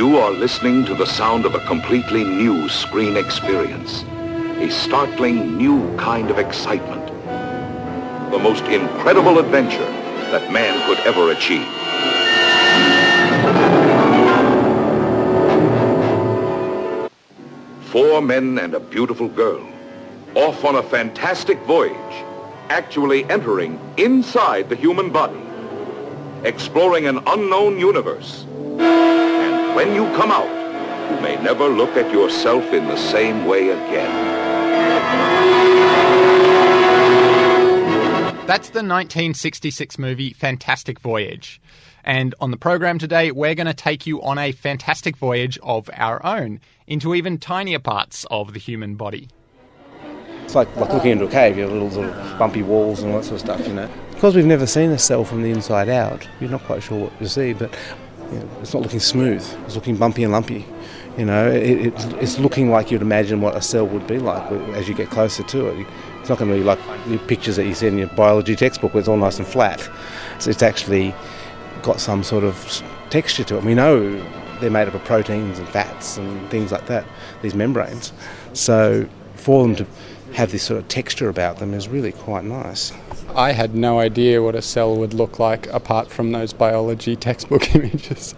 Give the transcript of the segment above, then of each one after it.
You are listening to the sound of a completely new screen experience. A startling new kind of excitement. The most incredible adventure that man could ever achieve. Four men and a beautiful girl, off on a fantastic voyage, actually entering inside the human body, exploring an unknown universe. And when you come out, you may never look at yourself in the same way again. That's the 1966 movie Fantastic Voyage. And on the program today, we're going to take you on a fantastic voyage of our own into even tinier parts of the human body. It's like, like looking into a cave, you have little sort of bumpy walls and all that sort of stuff, you know. Because we've never seen a cell from the inside out, you're not quite sure what you see, but you know, it's not looking smooth. It's looking bumpy and lumpy. You know, it, it, it's looking like you'd imagine what a cell would be like as you get closer to it. It's not going to be like the pictures that you see in your biology textbook where it's all nice and flat. It's, it's actually got some sort of texture to it. We know they're made up of proteins and fats and things like that, these membranes. So for them to have this sort of texture about them is really quite nice. I had no idea what a cell would look like apart from those biology textbook images.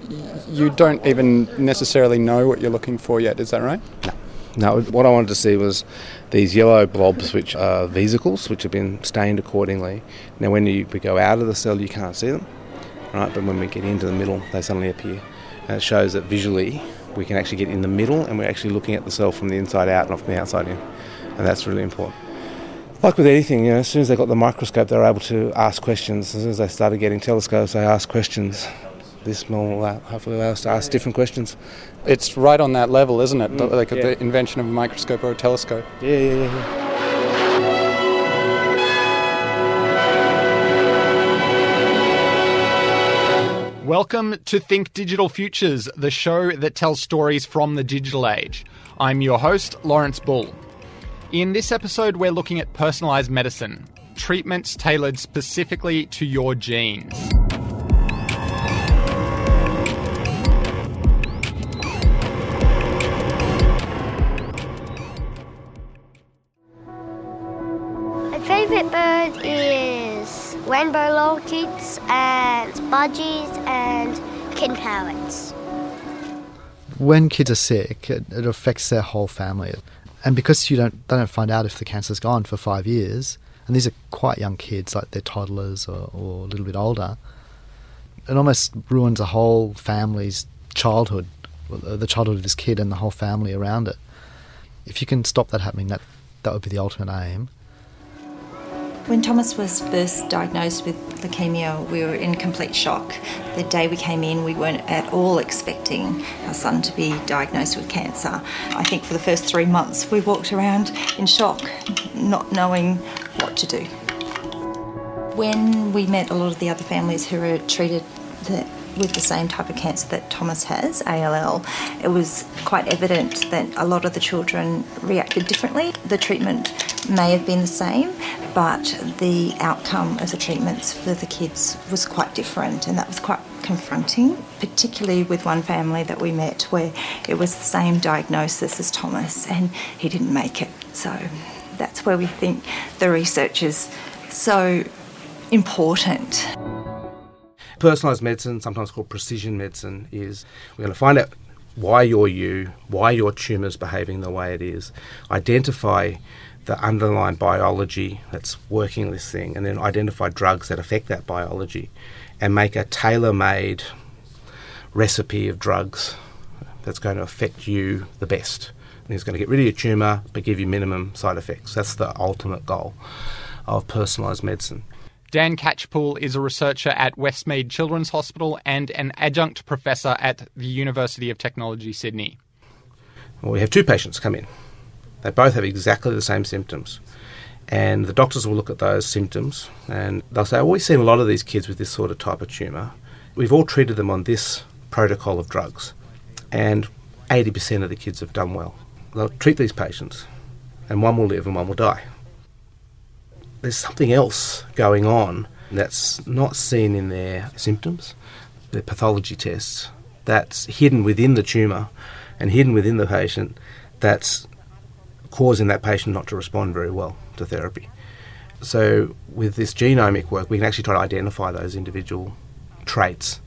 You don't even necessarily know what you're looking for yet, is that right? No. No, what I wanted to see was these yellow blobs, which are vesicles, which have been stained accordingly. Now, when you, we go out of the cell, you can't see them right? But when we get into the middle, they suddenly appear. And it shows that visually we can actually get in the middle and we're actually looking at the cell from the inside out, and not from the outside in. And that's really important. Like with anything, you know, as soon as they got the microscope, they were able to ask questions. As soon as they started getting telescopes, they asked questions. This will allow, hopefully allow us to ask different questions. It's right on that level, isn't it? Mm, like yeah. the invention of a microscope or a telescope. Yeah, yeah, yeah. yeah. Welcome to Think Digital Futures, the show that tells stories from the digital age. I'm your host, Lawrence Bull. In this episode, we're looking at personalized medicine, treatments tailored specifically to your genes. My favourite bird is rainbow lorikeets and budgies and king parrots. when kids are sick, it, it affects their whole family. And because you don't, they don't find out if the cancer's gone for five years, and these are quite young kids, like they're toddlers or, or a little bit older, it almost ruins a whole family's childhood, uh, the childhood of this kid and the whole family around it. If you can stop that happening, that that would be the ultimate aim. When Thomas was first diagnosed with leukemia, we were in complete shock. The day we came in, we weren't at all expecting our son to be diagnosed with cancer. I think for the first three months, we walked around in shock, not knowing what to do. When we met a lot of the other families who were treated with the same type of cancer that Thomas has, ALL, it was quite evident that a lot of the children reacted differently. The treatment may have been the same, but the outcome of the treatments for the kids was quite different, and that was quite confronting, particularly with one family that we met where it was the same diagnosis as Thomas and he didn't make it. So that's where we think the research is so important. Personalised medicine, sometimes called precision medicine, is we're going to find out why you're you, why your tumour's behaving the way it is, identify the underlying biology that's working this thing, and then identify drugs that affect that biology, and make a tailor made recipe of drugs that's going to affect you the best. And it's going to get rid of your tumour but give you minimum side effects. That's the ultimate goal of personalised medicine. Dan Catchpoole is a researcher at Westmead Children's Hospital and an adjunct professor at the University of Technology, Sydney. Well, we have two patients come in. They both have exactly the same symptoms. And the doctors will look at those symptoms and they'll say, oh, we've seen a lot of these kids with this sort of type of tumour. We've all treated them on this protocol of drugs. And 80% of the kids have done well. They'll treat these patients and one will live and one will die. There's something else going on that's not seen in their symptoms, their pathology tests, that's hidden within the tumour and hidden within the patient that's causing that patient not to respond very well to therapy. So, with this genomic work, we can actually try to identify those individual traits.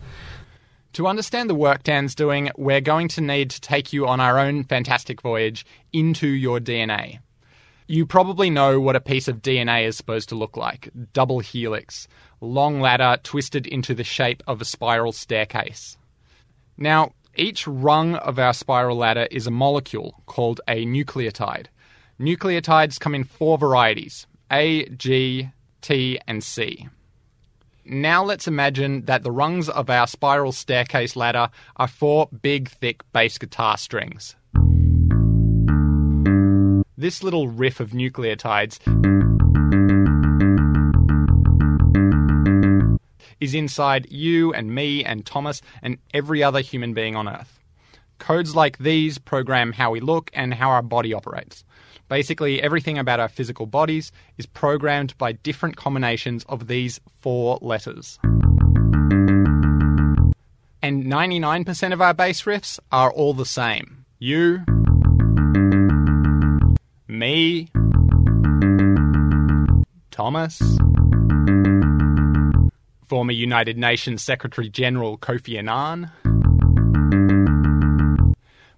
To understand the work Dan's doing, we're going to need to take you on our own fantastic voyage into your DNA. You probably know what a piece of DNA is supposed to look like double helix, long ladder twisted into the shape of a spiral staircase. Now, each rung of our spiral ladder is a molecule called a nucleotide. Nucleotides come in four varieties A, G, T, and C. Now let's imagine that the rungs of our spiral staircase ladder are four big, thick bass guitar strings. This little riff of nucleotides is inside you and me and Thomas and every other human being on Earth. Codes like these program how we look and how our body operates. Basically, everything about our physical bodies is programmed by different combinations of these four letters. And 99% of our bass riffs are all the same. You, me, Thomas, former United Nations Secretary General Kofi Annan.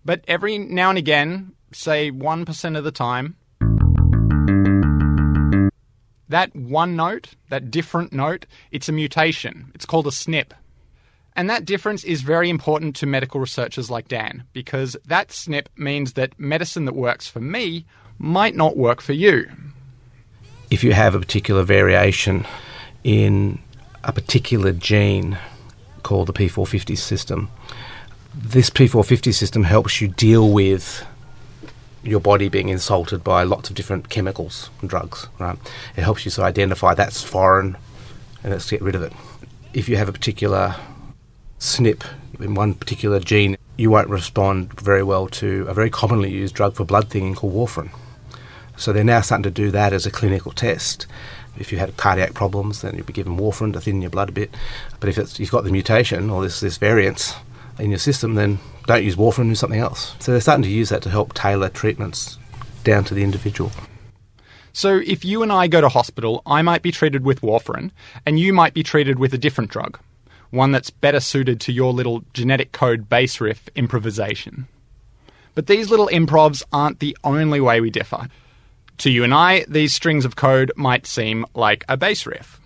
But every now and again, say 1% of the time, that one note, that different note, it's a mutation. It's called a SNP. And that difference is very important to medical researchers like Dan because that SNP means that medicine that works for me might not work for you. If you have a particular variation in a particular gene called the P450 system, this P450 system helps you deal with your body being insulted by lots of different chemicals and drugs. Right? It helps you to identify that's foreign and let's get rid of it. If you have a particular SNP in one particular gene, you won't respond very well to a very commonly used drug for blood thinning called warfarin. So they're now starting to do that as a clinical test. If you had cardiac problems, then you'd be given warfarin to thin your blood a bit. But if you've got the mutation or this, this variance in your system, then don't use warfarin, use something else. So they're starting to use that to help tailor treatments down to the individual. So if you and I go to hospital, I might be treated with warfarin, and you might be treated with a different drug, one that's better suited to your little genetic code bass riff improvisation. But these little improvs aren't the only way we differ. To you and I, these strings of code might seem like a bass riff.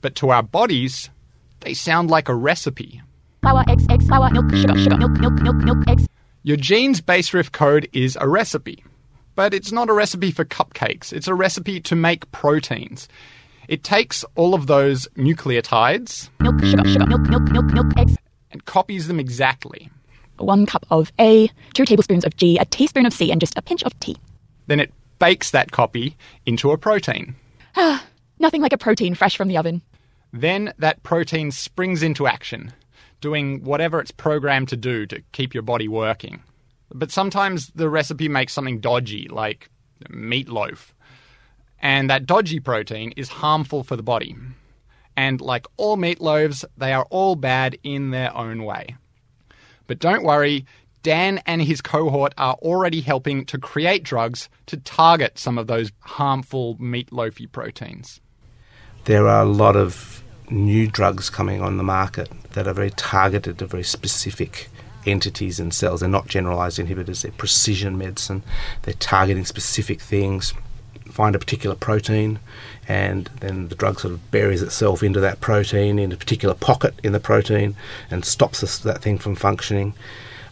But to our bodies, they sound like a recipe. Flour, eggs, eggs, flour, milk, sugar, sugar, milk, milk, milk, milk, eggs. Your gene's base riff code is a recipe. But it's not a recipe for cupcakes, it's a recipe to make proteins. It takes all of those nucleotides Milk, sugar, sugar, milk, milk, milk, milk, eggs. and copies them exactly. One cup of A, two tablespoons of G, a teaspoon of C, and just a pinch of T. Then it bakes that copy into a protein. Ah, Nothing like a protein fresh from the oven. Then that protein springs into action, doing whatever it's programmed to do to keep your body working. But sometimes the recipe makes something dodgy, like meatloaf. And that dodgy protein is harmful for the body. And like all meatloaves, they are all bad in their own way. But don't worry, Dan and his cohort are already helping to create drugs to target some of those harmful meatloafy proteins. There are a lot of new drugs coming on the market that are very targeted to very specific entities and cells. They're not generalized inhibitors, they're precision medicine. They're targeting specific things. Find a particular protein, and then the drug sort of buries itself into that protein, in a particular pocket in the protein, and stops that thing from functioning.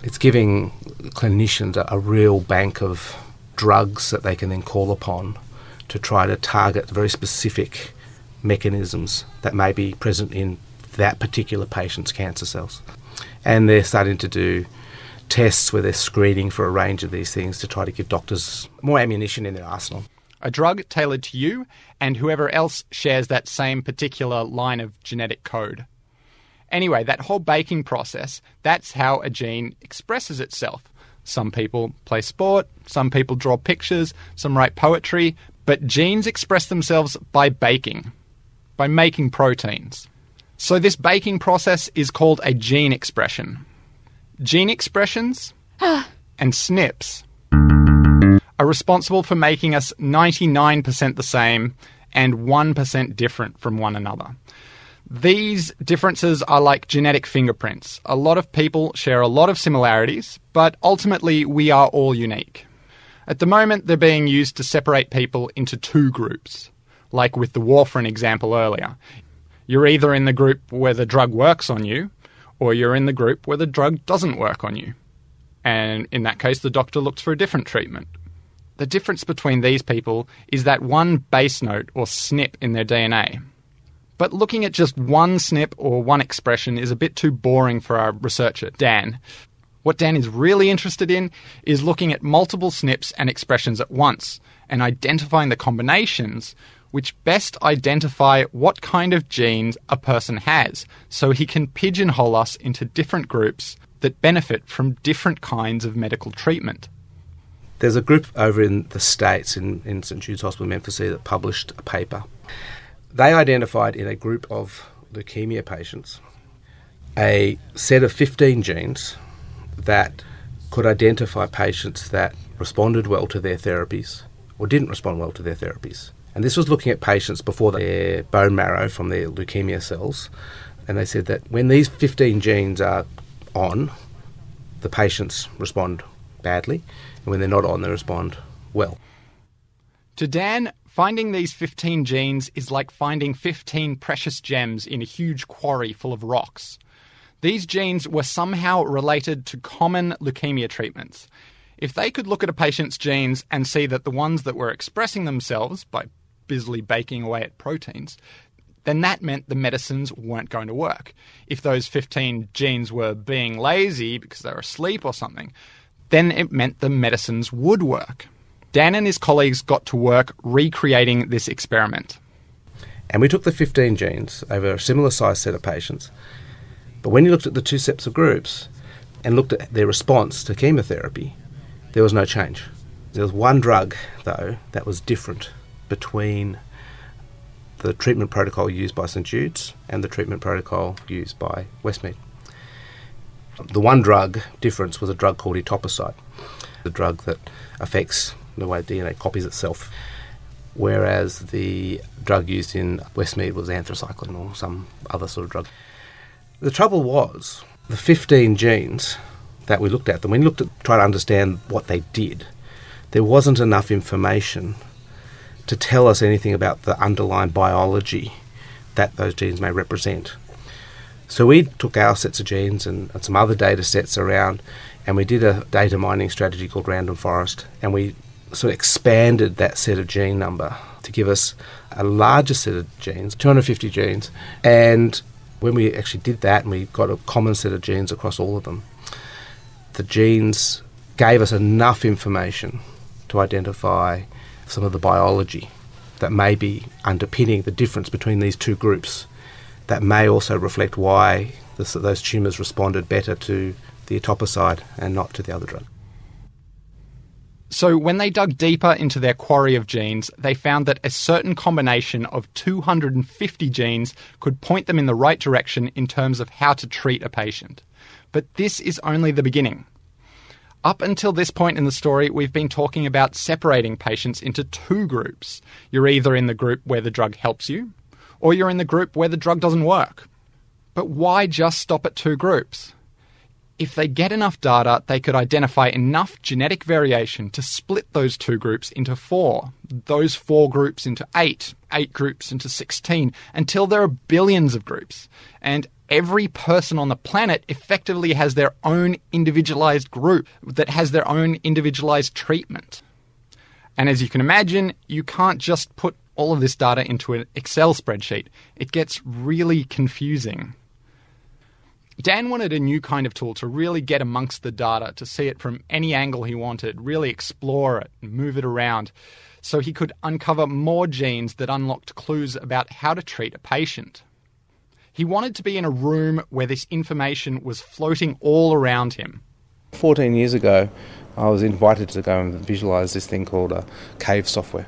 It's giving clinicians a, a real bank of drugs that they can then call upon to try to target very specific mechanisms that may be present in that particular patient's cancer cells. And they're starting to do tests where they're screening for a range of these things to try to give doctors more ammunition in their arsenal. A drug tailored to you and whoever else shares that same particular line of genetic code. Anyway, that whole baking process, that's how a gene expresses itself. Some people play sport, some people draw pictures, some write poetry, but genes express themselves by baking, by making proteins. So this baking process is called a gene expression. Gene expressions and SNPs are responsible for making us 99% the same and 1% different from one another. These differences are like genetic fingerprints. A lot of people share a lot of similarities, but ultimately we are all unique. At the moment, they're being used to separate people into two groups, like with the warfarin example earlier. You're either in the group where the drug works on you, or you're in the group where the drug doesn't work on you. And in that case, the doctor looks for a different treatment. The difference between these people is that one base note or SNP in their DNA. But looking at just one SNP or one expression is a bit too boring for our researcher, Dan. What Dan is really interested in is looking at multiple SNPs and expressions at once and identifying the combinations which best identify what kind of genes a person has so he can pigeonhole us into different groups that benefit from different kinds of medical treatment. There's a group over in the States, in, in St Jude's Hospital, Memphis, that published a paper. They identified in a group of leukemia patients a set of 15 genes that could identify patients that responded well to their therapies or didn't respond well to their therapies. And this was looking at patients before their bone marrow from their leukemia cells. And they said that when these 15 genes are on, the patients respond badly, and when they're not on, they respond well. To Dan, finding these 15 genes is like finding 15 precious gems in a huge quarry full of rocks. These genes were somehow related to common leukemia treatments. If they could look at a patient's genes and see that the ones that were expressing themselves by busily baking away at proteins, then that meant the medicines weren't going to work. If those 15 genes were being lazy because they were asleep or something, then it meant the medicines would work. Dan and his colleagues got to work recreating this experiment. And we took the 15 genes over a similar sized set of patients. But when you looked at the two sets of groups and looked at their response to chemotherapy, there was no change. There was one drug, though, that was different between the treatment protocol used by St Jude's and the treatment protocol used by Westmead. The one drug difference was a drug called etoposide, the drug that affects the way DNA copies itself, whereas the drug used in Westmead was anthracycline or some other sort of drug. The trouble was the 15 genes that we looked at, and when we looked at try to understand what they did, there wasn't enough information to tell us anything about the underlying biology that those genes may represent. So we took our sets of genes and, and, some other data sets around, and we did a data mining strategy called Random Forest, and we sort of expanded that set of gene number to give us a larger set of genes, 250 genes. And when we actually did that, and we got a common set of genes across all of them, the genes gave us enough information to identify some of the biology that may be underpinning the difference between these two groups that may also reflect why this, those tumours responded better to the etoposide and not to the other drug. So, when they dug deeper into their quarry of genes, they found that a certain combination of 250 genes could point them in the right direction in terms of how to treat a patient. But this is only the beginning. Up until this point in the story, we've been talking about separating patients into two groups. You're either in the group where the drug helps you, or you're in the group where the drug doesn't work. But why just stop at two groups? If they get enough data, they could identify enough genetic variation to split those two groups into four, those four groups into eight, eight groups into 16, until there are billions of groups. And every person on the planet effectively has their own individualized group that has their own individualized treatment. And as you can imagine, you can't just put all of this data into an Excel spreadsheet. It gets really confusing. Dan wanted a new kind of tool to really get amongst the data, to see it from any angle he wanted, really explore it, move it around, so he could uncover more genes that unlocked clues about how to treat a patient. He wanted to be in a room where this information was floating all around him. 14 years ago, I was invited to go and visualize this thing called a cave software.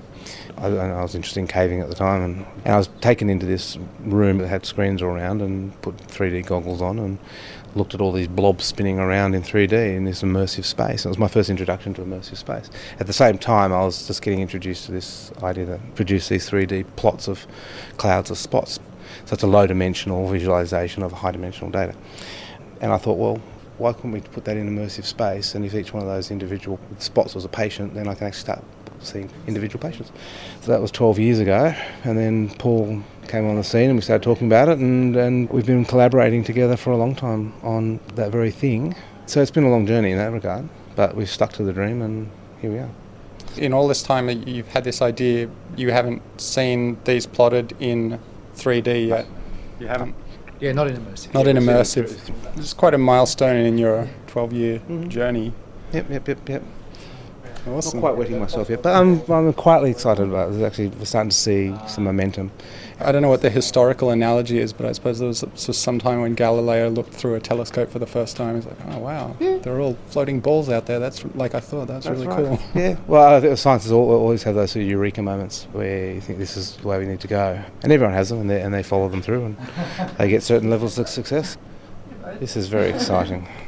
I, I was interested in caving at the time, and, and I was taken into this room that had screens all around and put 3D goggles on and looked at all these blobs spinning around in 3D in this immersive space. It was my first introduction to immersive space. At the same time, I was just getting introduced to this idea that produce these 3D plots of clouds of spots. So it's a low dimensional visualization of high dimensional data. And I thought, well, why couldn't we put that in immersive space? And if each one of those individual spots was a patient, then I can actually start seeing individual patients. So that was 12 years ago. And then Paul came on the scene and we started talking about it, and, and we've been collaborating together for a long time on that very thing. So it's been a long journey in that regard, but we've stuck to the dream, and here we are. In all this time that you've had this idea, you haven't seen these plotted in 3D yet. You haven't. Yeah, not in immersive. Not in immersive. It's quite a milestone in your 12-year mm-hmm. journey. Yep, yep, yep, yep. Awesome. Not quite wetting myself yet, but I'm, I'm quietly excited about it. It's actually, we're starting to see some momentum. I don't know what the historical analogy is, but I suppose there was, was some time when Galileo looked through a telescope for the first time. He's like, oh wow, there are all floating balls out there. That's like I thought. That's, really cool. Yeah, well, I think scientists al- always have those sort of eureka moments where you think this is the way we need to go, and everyone has them, and they, and they follow them through, and they get certain levels of success. This is very exciting.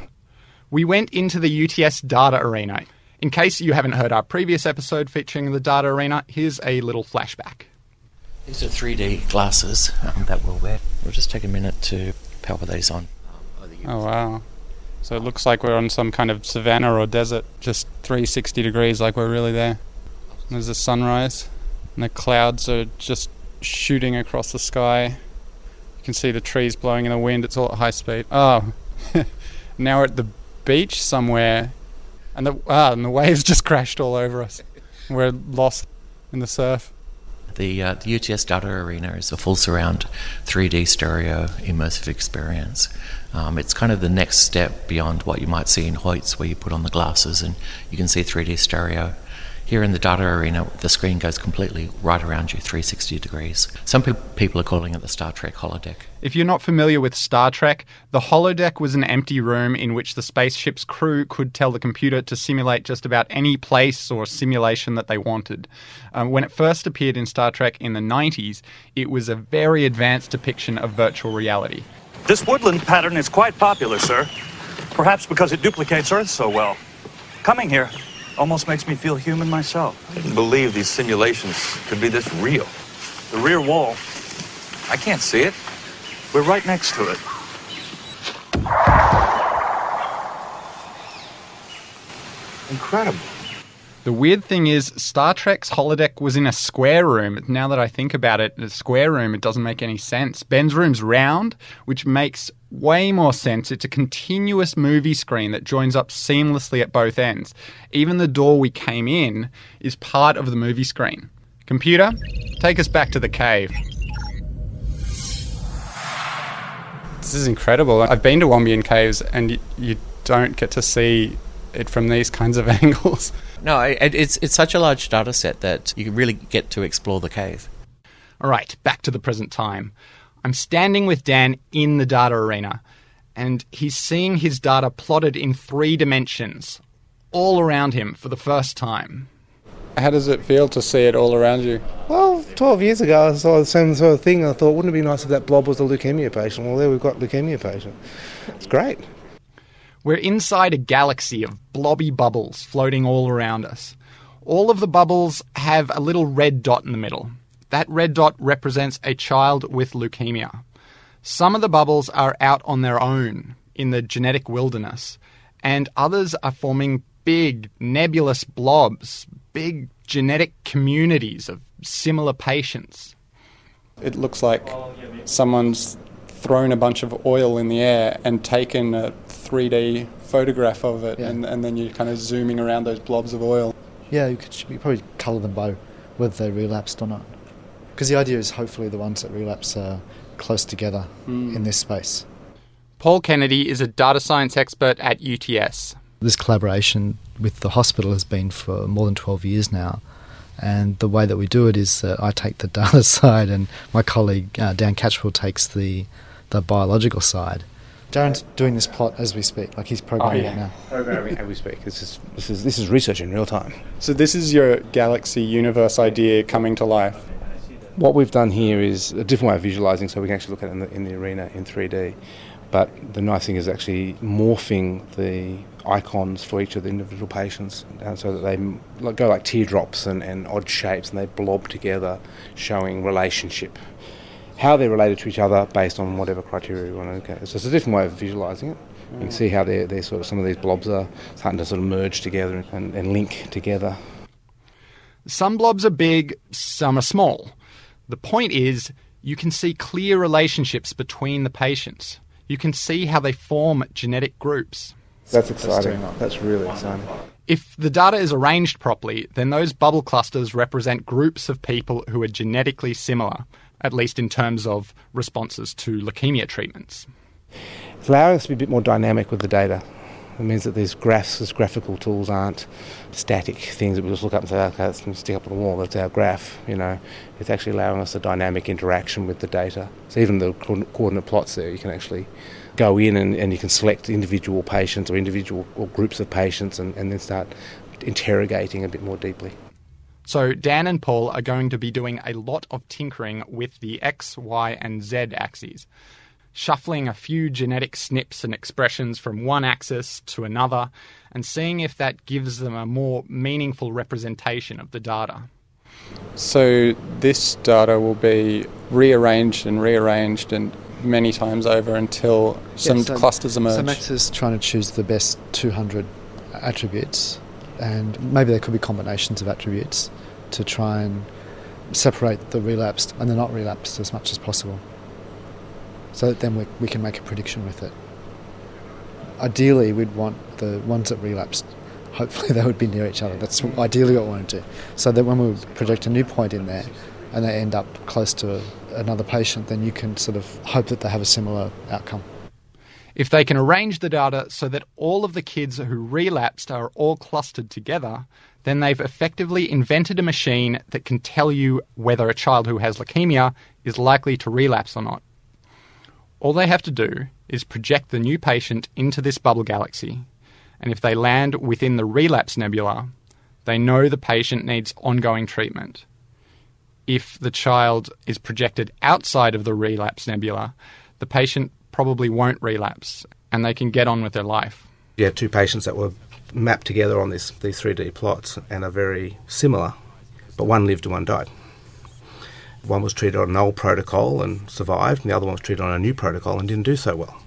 We went into the UTS data arena. In case you haven't heard our previous episode featuring the data arena, here's a little flashback. These are 3D glasses um, that we'll wear. We'll just take a minute to power these on. Oh wow. So it looks like we're on some kind of savannah or desert, just 360 degrees, like we're really there. There's a sunrise, and the clouds are just shooting across the sky. You can see the trees blowing in the wind. It's all at high speed. Oh, now we're at the beach somewhere, and the ah, and the waves just crashed all over us. We're lost in the surf. The, uh, the UTS Data Arena is a full surround 3D stereo immersive experience. Um, it's kind of the next step beyond what you might see in Hoyts, where you put on the glasses and you can see 3D stereo. Here in the data arena, the screen goes completely right around you, 360 degrees. Some pe- people are calling it the Star Trek holodeck. If you're not familiar with Star Trek, the holodeck was an empty room in which the spaceship's crew could tell the computer to simulate just about any place or simulation that they wanted. Um, when it first appeared in Star Trek in the 90s, it was a very advanced depiction of virtual reality. This woodland pattern is quite popular, sir. Perhaps because it duplicates Earth so well. Coming here almost makes me feel human myself. I didn't believe these simulations could be this real. The rear wall, I can't see it. we're right next to it. Incredible. The weird thing is, Star Trek's holodeck was in a square room. Now that I think about it, a square room, it doesn't make any sense. Ben's room's round, which makes way more sense. It's a continuous movie screen that joins up seamlessly at both ends. Even the door we came in is part of the movie screen. Computer, take us back to the cave. This is incredible. I've been to Wombeyan Caves, and you, you don't get to see it from these kinds of angles. No, it, it's, it's such a large data set that you really get to explore the cave. All right, back to the present time. I'm standing with Dan in the data arena, and he's seeing his data plotted in three dimensions, all around him for the first time. How does it feel to see it all around you? Well, 12 years ago, I saw the same sort of thing. I thought, wouldn't it be nice if that blob was a leukemia patient? Well, there we've got leukemia patient. It's great. We're inside a galaxy of blobby bubbles floating all around us. All of the bubbles have a little red dot in the middle. That red dot represents a child with leukemia. Some of the bubbles are out on their own in the genetic wilderness, and others are forming big nebulous blobs, big genetic communities of similar patients. It looks like someone's thrown a bunch of oil in the air and taken a 3D photograph of it, Yeah. and, and then you're kind of zooming around those blobs of oil. Yeah, you could you probably colour them by whether they relapsed or not. Because the idea is hopefully the ones that relapse are close together in this space. Paul Kennedy is a data science expert at UTS. This collaboration with the hospital has been for more than 12 years now. And the way that we do it is that I take the data side and my colleague uh, Dan Catchwell takes the, the biological side. Darren's doing this plot as we speak, like he's programming Oh, yeah. it now. Programming as we speak. This is this is this is research in real time. So this is your galaxy universe idea coming to life. What we've done here is a different way of visualizing, so we can actually look at it in the, in the arena in 3D. But the nice thing is actually morphing the icons for each of the individual patients uh, so that they go like teardrops and, and odd shapes and they blob together, showing relationship. How they're related to each other based on whatever criteria you want to look at. So it's a different way of visualizing it. You can see how they're, they're sort of some of these blobs are starting to sort of merge together and, and link together. Some blobs are big, some are small. The point is, you can see clear relationships between the patients. You can see how they form genetic groups. That's exciting. That's really exciting. If the data is arranged properly, then those bubble clusters represent groups of people who are genetically similar, at least in terms of responses to leukemia treatments. It's allowing us to be a bit more dynamic with the data. It means that these graphs, these graphical tools aren't static things that we just look up and say, okay, let's stick up on the wall, that's our graph, you know. It's actually allowing us a dynamic interaction with the data. So even the coordinate plots there, you can actually go in and, and you can select individual patients or individual or groups of patients and, and then start interrogating a bit more deeply. So, Dan and Paul are going to be doing a lot of tinkering with the X, Y, and Z axes, shuffling a few genetic SNPs and expressions from one axis to another, and seeing if that gives them a more meaningful representation of the data. So this data will be rearranged and rearranged and many times over until some Yeah, so- clusters emerge. So Max is trying to choose the best 200 attributes, and maybe there could be combinations of attributes to try and separate the relapsed and the not relapsed as much as possible. So that then we, we can make a prediction with it. Ideally, we'd want the ones that relapsed, hopefully they would be near each other. That's ideally what we want to do. So that when we project a new point in there and they end up close to a, another patient, then you can sort of hope that they have a similar outcome. If they can arrange the data so that all of the kids who relapsed are all clustered together, then they've effectively invented a machine that can tell you whether a child who has leukemia is likely to relapse or not. All they have to do is project the new patient into this bubble galaxy, and if they land within the relapse nebula, they know the patient needs ongoing treatment. If the child is projected outside of the relapse nebula, the patient probably won't relapse and they can get on with their life. Had two patients that were mapped together on this, these 3D plots and are very similar, but one lived and one died. One was treated on an old protocol and survived, and the other one was treated on a new protocol and didn't do so well.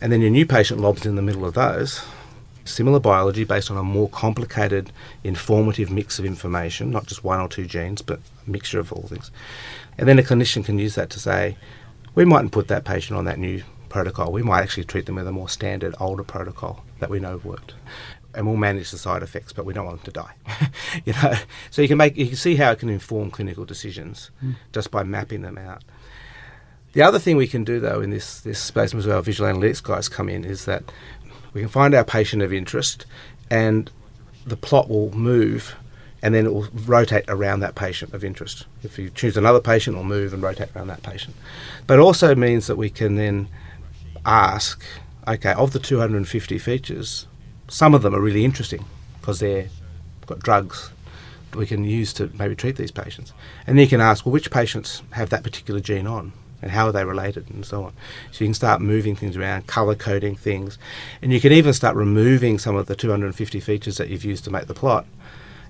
And then your new patient lobs in the middle of those. Similar biology based on a more complicated, informative mix of information, not just one or two genes, but a mixture of all things. And then a clinician can use that to say, we mightn't put that patient on that new protocol. We might actually treat them with a more standard, older protocol that we know worked. And we'll manage the side effects, but we don't want them to die. you know, so you can make you can see how it can inform clinical decisions Mm. just by mapping them out. The other thing we can do, though, in this this space where our visual analytics guys come in, is that we can find our patient of interest, and the plot will move, and then it will rotate around that patient of interest. If you choose another patient, it'll move and rotate around that patient. But it also means that we can then ask, okay, of the 250 features, some of them are really interesting because they've got drugs we can use to maybe treat these patients. And then you can ask, well, which patients have that particular gene on? And how are they related, and so on. So you can start moving things around, color coding things, and you can even start removing some of the 250 features that you've used to make the plot,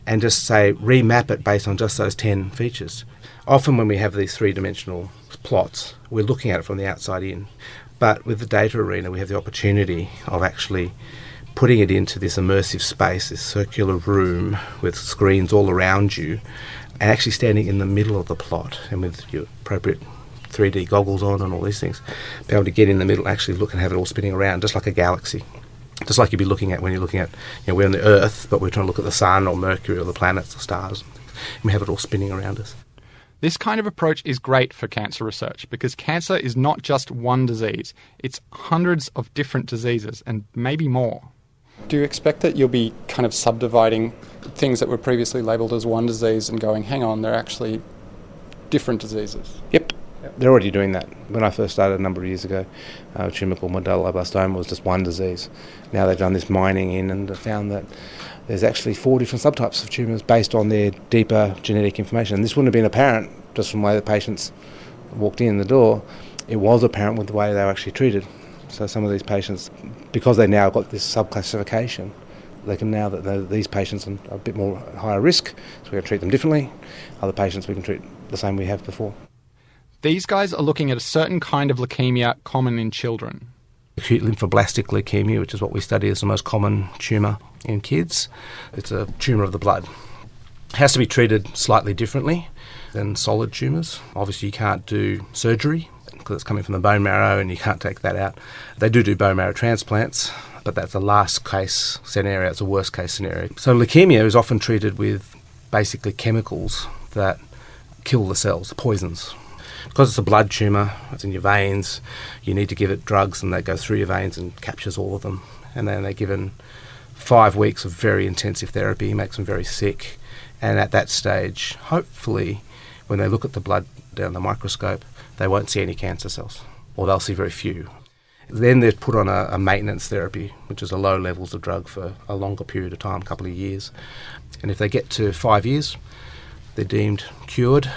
and just say remap it based on just those 10 features. Often, when we have these three dimensional plots, we're looking at it from the outside in. But with the data arena, we have the opportunity of actually putting it into this immersive space, this circular room with screens all around you, and actually standing in the middle of the plot and with your appropriate 3D goggles on and all these things, be able to get in the middle, actually look and have it all spinning around, just like a galaxy. Just like you'd be looking at when you're looking at, you know, we're on the Earth, but we're trying to look at the Sun or Mercury or the planets or stars. And we have it all spinning around us. This kind of approach is great for cancer research because cancer is not just one disease, it's hundreds of different diseases and maybe more. Do you expect that you'll be kind of subdividing things that were previously labelled as one disease and going, hang on, they're actually different diseases? Yep. They're already doing that. When I first started a number of years ago, uh, a tumour called medulloblastoma was just one disease. Now they've done this mining in and found that there's actually four different subtypes of tumours based on their deeper genetic information. And this wouldn't have been apparent just from the way the patients walked in the door. It was apparent with the way they were actually treated. So some of these patients, because they now got this subclassification, they can now that these patients are a bit more higher risk, so we can treat them differently. Other patients we can treat the same we have before. These guys are looking at a certain kind of leukemia common in children. Acute lymphoblastic leukemia, which is what we study as the most common tumour in kids. It's a tumour of the blood. It has to be treated slightly differently than solid tumours. Obviously, you can't do surgery because it's coming from the bone marrow and you can't take that out. They do do bone marrow transplants, but that's a last case scenario, it's a worst case scenario. So, leukemia is often treated with basically chemicals that kill the cells, poisons. Because it's a blood tumour, it's in your veins, you need to give it drugs and they go through your veins and captures all of them. And then they're given five weeks of very intensive therapy, makes them very sick. And at that stage, hopefully, when they look at the blood down the microscope, they won't see any cancer cells, or they'll see very few. Then they're put on a, a, maintenance therapy, which is a low levels of drug for a longer period of time, a couple of years. And if they get to five years, they're deemed cured.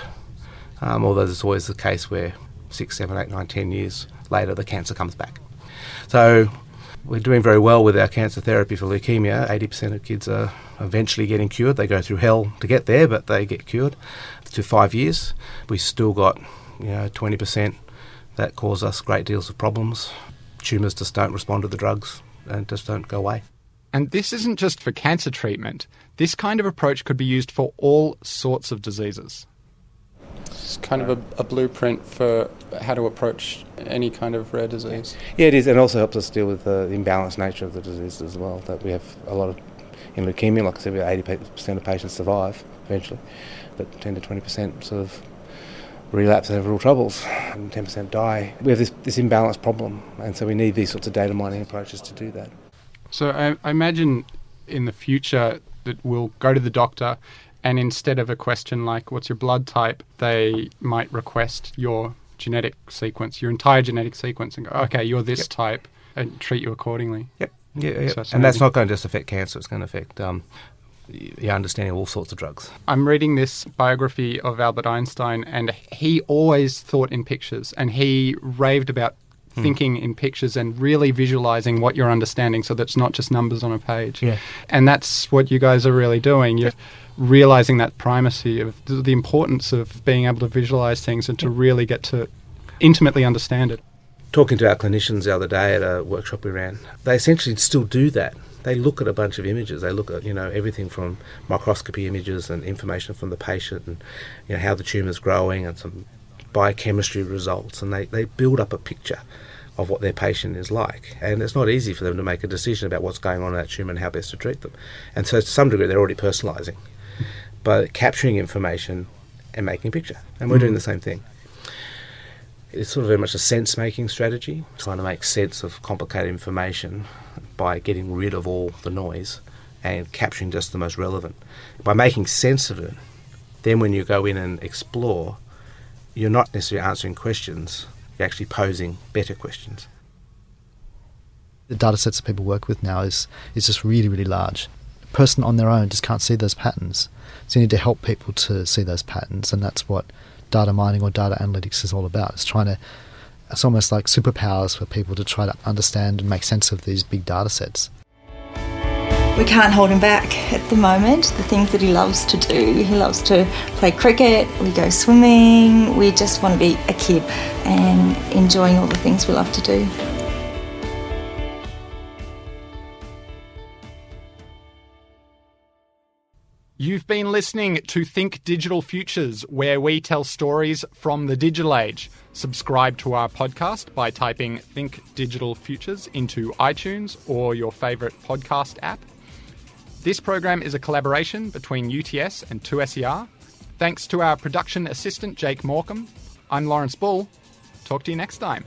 Um, although there's always the case where six, seven, eight, nine, ten years later the cancer comes back. So we're doing very well with our cancer therapy for leukemia. 80% of kids are eventually getting cured. They go through hell to get there, but they get cured. To five years, we still got you know 20% that cause us great deals of problems. Tumours just don't respond to the drugs and just don't go away. And this isn't just for cancer treatment. This kind of approach could be used for all sorts of diseases. It's kind of a, a, blueprint for how to approach any kind of rare disease. Yeah, it is, and also helps us deal with the imbalanced nature of the disease as well. That we have a lot of in leukemia, like I said, we 80% of patients survive eventually, but 10 to 20% sort of relapse and have real troubles, and 10% die. We have this, this imbalanced problem, and so we need these sorts of data mining approaches to do that. So I, I imagine in the future that we'll go to the doctor and instead of a question like, what's your blood type, they might request your genetic sequence, your entire genetic sequence, and go, okay, you're this yep. type, and treat you accordingly. Yep. Yeah, yeah. So and that's not going to just affect cancer, it's going to affect um, your understanding of all sorts of drugs. I'm reading this biography of Albert Einstein, and he always thought in pictures, and he raved about hmm. thinking in pictures and really visualizing what you're understanding so that's not just numbers on a page. Yeah. And that's what you guys are really doing. You're realizing that primacy of the importance of being able to visualize things and to really get to intimately understand it. Talking to our clinicians the other day at a workshop we ran, they essentially still do that. They look at a bunch of images. They look at you know everything from microscopy images and information from the patient and you know how the tumour's growing and some biochemistry results, and they, they build up a picture of what their patient is like. And it's not easy for them to make a decision about what's going on in that tumour and how best to treat them. And so, to some degree, they're already personalising by capturing information and making a picture. And we're mm. doing the same thing. It's sort of very much a sense making strategy, trying to make sense of complicated information by getting rid of all the noise and capturing just the most relevant. By making sense of it, then when you go in and explore, you're not necessarily answering questions, you're actually posing better questions. The data sets that people work with now is, is just really, really large person on their own just can't see those patterns. So you need to help people to see those patterns, and that's what data mining or data analytics is all about. It's trying to it's almost like superpowers for people to try to understand and make sense of these big data sets. We can't hold him back at the moment. The things that he loves to do, he loves to play cricket, we go swimming, we just want to be a kid and enjoying all the things we love to do. You've been listening to Think Digital Futures, where we tell stories from the digital age. Subscribe to our podcast by typing Think Digital Futures into iTunes or your favourite podcast app. This program is a collaboration between UTS and 2SER. Thanks to our production assistant, Jake Morecambe. I'm Lawrence Bull. Talk to you next time.